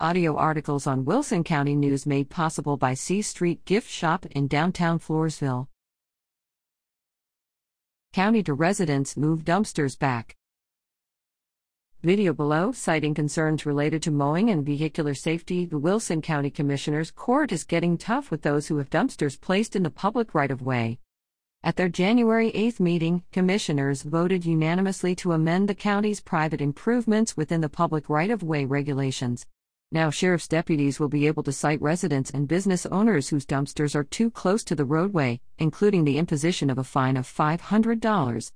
Audio articles on Wilson County News made possible by C Street Gift Shop in downtown Floresville. County to residents move dumpsters back. Video below citing concerns related to mowing and vehicular safety. The Wilson County Commissioners Court is getting tough with those who have dumpsters placed in the public right of way. At their January 8 meeting, commissioners voted unanimously to amend the county's private improvements within the public right of way regulations. Now, sheriff's deputies will be able to cite residents and business owners whose dumpsters are too close to the roadway, including the imposition of a fine of $500.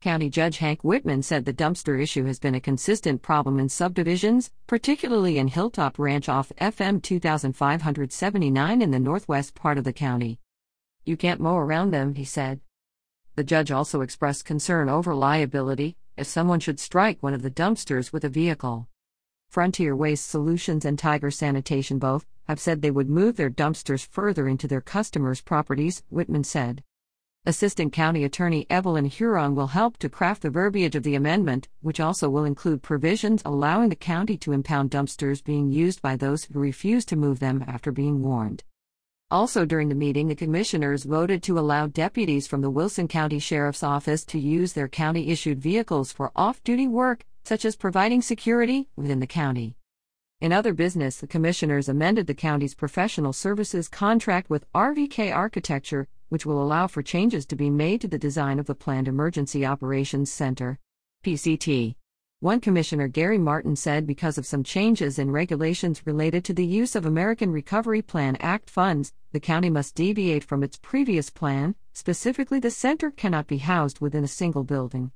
County Judge Hank Whitman said the dumpster issue has been a consistent problem in subdivisions, particularly in Hilltop Ranch off FM 2579 in the northwest part of the county. You can't mow around them, he said. The judge also expressed concern over liability if someone should strike one of the dumpsters with a vehicle. Frontier Waste Solutions and Tiger Sanitation both have said they would move their dumpsters further into their customers' properties, Whitman said. Assistant County Attorney Evelyn Huron will help to craft the verbiage of the amendment, which also will include provisions allowing the county to impound dumpsters being used by those who refuse to move them after being warned. Also during the meeting, the commissioners voted to allow deputies from the Wilson County Sheriff's Office to use their county issued vehicles for off duty work such as providing security within the county. In other business, the commissioners amended the county's professional services contract with RVK Architecture, which will allow for changes to be made to the design of the planned Emergency Operations Center. PCT. One commissioner, Gary Martin, said because of some changes in regulations related to the use of American Recovery Plan Act funds, the county must deviate from its previous plan, specifically, the center cannot be housed within a single building.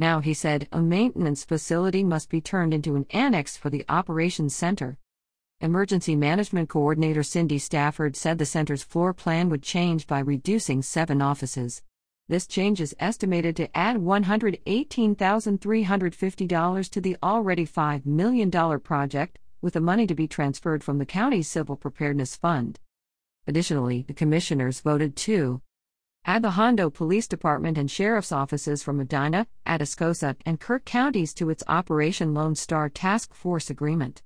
Now, he said, a maintenance facility must be turned into an annex for the operations center. Emergency Management Coordinator Cindy Stafford said the center's floor plan would change by reducing seven offices. This change is estimated to add $118,350 to the already $5 million project, with the money to be transferred from the county's Civil Preparedness Fund. Additionally, the commissioners voted to Add the Hondo Police Department and Sheriff's offices from Medina, Atascosa, and Kerr counties to its Operation Lone Star Task Force agreement.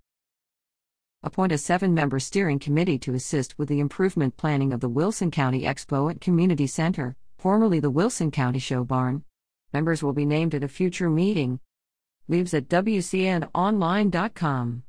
Appoint a seven member steering committee to assist with the improvement planning of the Wilson County Expo and Community Center, formerly the Wilson County Show Barn. Members will be named at a future meeting. Leaves at WCNOnline.com.